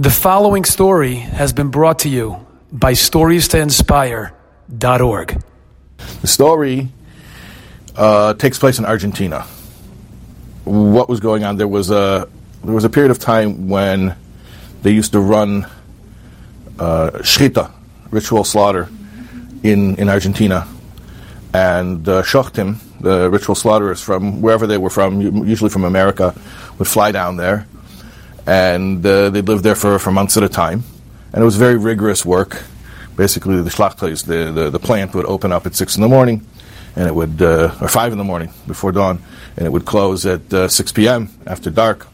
The following story has been brought to you by StoriesToInspire.org. The story uh, takes place in Argentina. What was going on? There was a there was a period of time when they used to run uh, shchita, ritual slaughter, in in Argentina, and uh, shochtim, the ritual slaughterers from wherever they were from, usually from America, would fly down there, and uh, they lived there for, for months at a time, and it was very rigorous work. Basically, the schlachtais, the, the, the plant would open up at six in the morning, and it would, uh, or five in the morning before dawn, and it would close at uh, 6 p.m. after dark.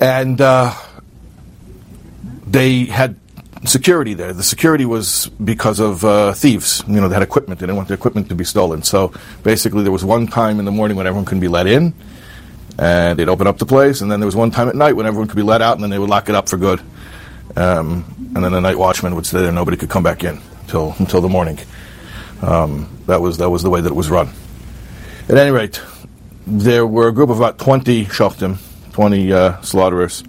And uh, they had security there. The security was because of uh, thieves. You know, they had equipment. They didn't want their equipment to be stolen. So basically, there was one time in the morning when everyone couldn't be let in, and they'd open up the place. And then there was one time at night when everyone could be let out, and then they would lock it up for good. Um, and then the night watchman would stay there. Nobody could come back in until until the morning. Um, that was that was the way that it was run. At any rate, there were a group of about twenty shochtim, twenty uh, slaughterers,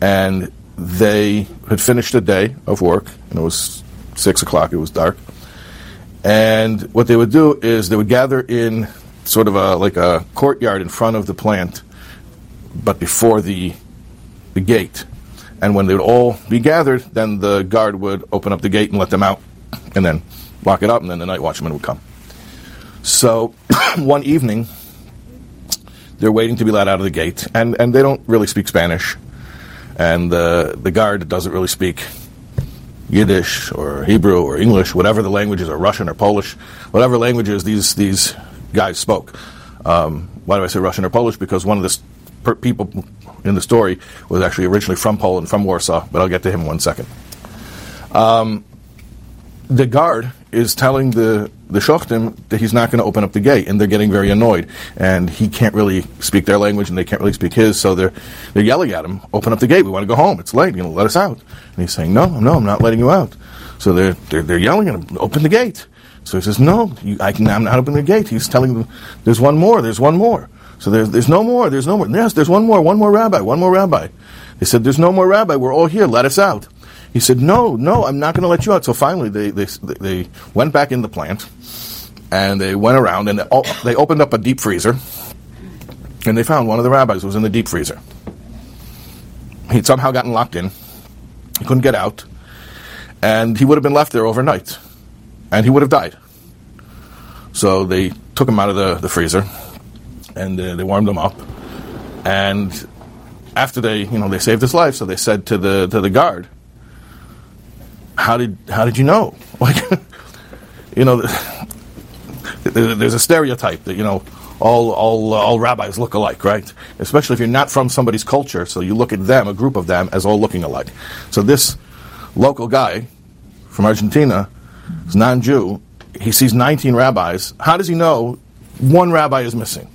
and they had finished a day of work, and it was six o'clock. It was dark, and what they would do is they would gather in sort of a like a courtyard in front of the plant, but before the the gate. And when they would all be gathered, then the guard would open up the gate and let them out, and then lock it up, and then the night watchman would come. So one evening, they're waiting to be let out of the gate, and, and they don't really speak Spanish, and the the guard doesn't really speak Yiddish or Hebrew or English, whatever the languages, or Russian or Polish, whatever languages these these guys spoke. Um, why do I say Russian or Polish? Because one of the people in the story was actually originally from Poland, from Warsaw, but I'll get to him in one second. Um, the guard is telling the the shochtim that he's not going to open up the gate, and they're getting very annoyed. And he can't really speak their language, and they can't really speak his, so they're they're yelling at him, "Open up the gate! We want to go home. It's late. You let us out." And he's saying, "No, no, I'm not letting you out." So they're they're, they're yelling at him, "Open the gate!" So he says, "No, you, I can, I'm not opening the gate." He's telling them, "There's one more. There's one more." So there's there's no more. There's no more. Yes, there's one more. One more rabbi. One more rabbi. They said, "There's no more rabbi. We're all here. Let us out." He said, "No, no, I'm not going to let you out." So finally, they, they they went back in the plant, and they went around and they, opened up a deep freezer, and they found one of the rabbis was in the deep freezer. He'd somehow gotten locked in. He couldn't get out, and he would have been left there overnight, and he would have died. So they took him out of the, the freezer, and uh, they warmed him up, and after they you know they saved his life, so they said to the to the guard, how did how did you know? Like, you know, there's a stereotype that you know all all all rabbis look alike, right? Especially if you're not from somebody's culture, so you look at them, a group of them, as all looking alike. So this local guy from Argentina, is non-Jew, he sees 19 rabbis. How does he know one rabbi is missing?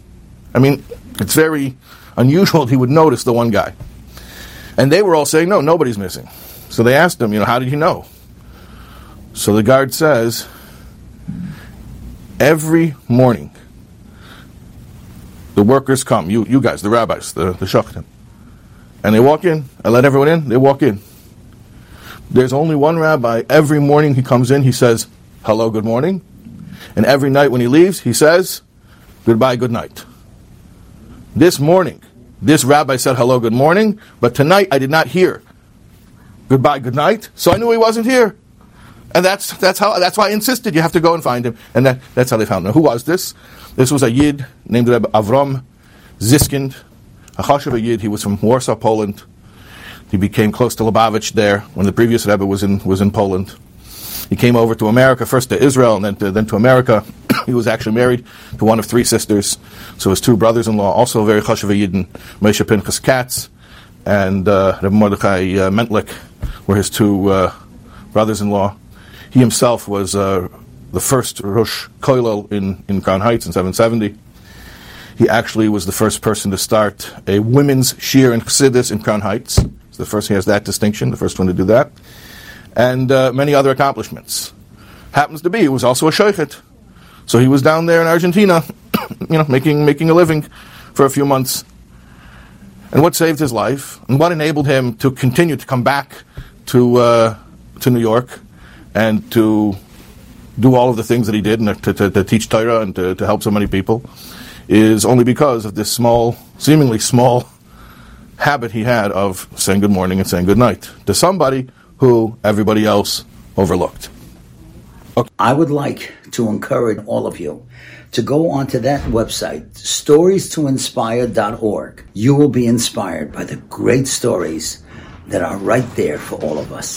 I mean, it's very unusual he would notice the one guy. And they were all saying, no, nobody's missing. So they asked him, you know, how did you know? So the guard says, every morning, the workers come, you, you guys, the rabbis, the, the and they walk in. I let everyone in, they walk in. There's only one rabbi. Every morning he comes in, he says, hello, good morning. And every night when he leaves, he says, goodbye, good night. This morning, this rabbi said hello, good morning, but tonight I did not hear goodbye, good night. So I knew he wasn't here. And that's, that's, how, that's why I insisted you have to go and find him. And that, that's how they found him. Who was this? This was a Yid named Avram Ziskind, a Chashuv Yid. He was from Warsaw, Poland. He became close to Lubavitch there when the previous Rebbe was in, was in Poland. He came over to America, first to Israel and then to, then to America. he was actually married to one of three sisters. So his two brothers-in-law, also very Chashuv Yidden, Moshe Pinchas Katz and uh, Rebbe Mordechai uh, Mentlik, were his two uh, brothers-in-law. He himself was uh, the first Rosh Koilel in, in Crown Heights in 770. He actually was the first person to start a women's shiur in Chassidus in Crown Heights. The first, he has that distinction, the first one to do that. And uh, many other accomplishments. Happens to be, he was also a shochet. So he was down there in Argentina, you know, making, making a living for a few months. and what saved his life, and what enabled him to continue to come back to uh, to New York and to do all of the things that he did and to, to, to teach Torah and to, to help so many people is only because of this small, seemingly small habit he had of saying good morning and saying good night to somebody who everybody else overlooked. Okay. I would like to encourage all of you to go onto that website, stories2inspire.org. You will be inspired by the great stories that are right there for all of us.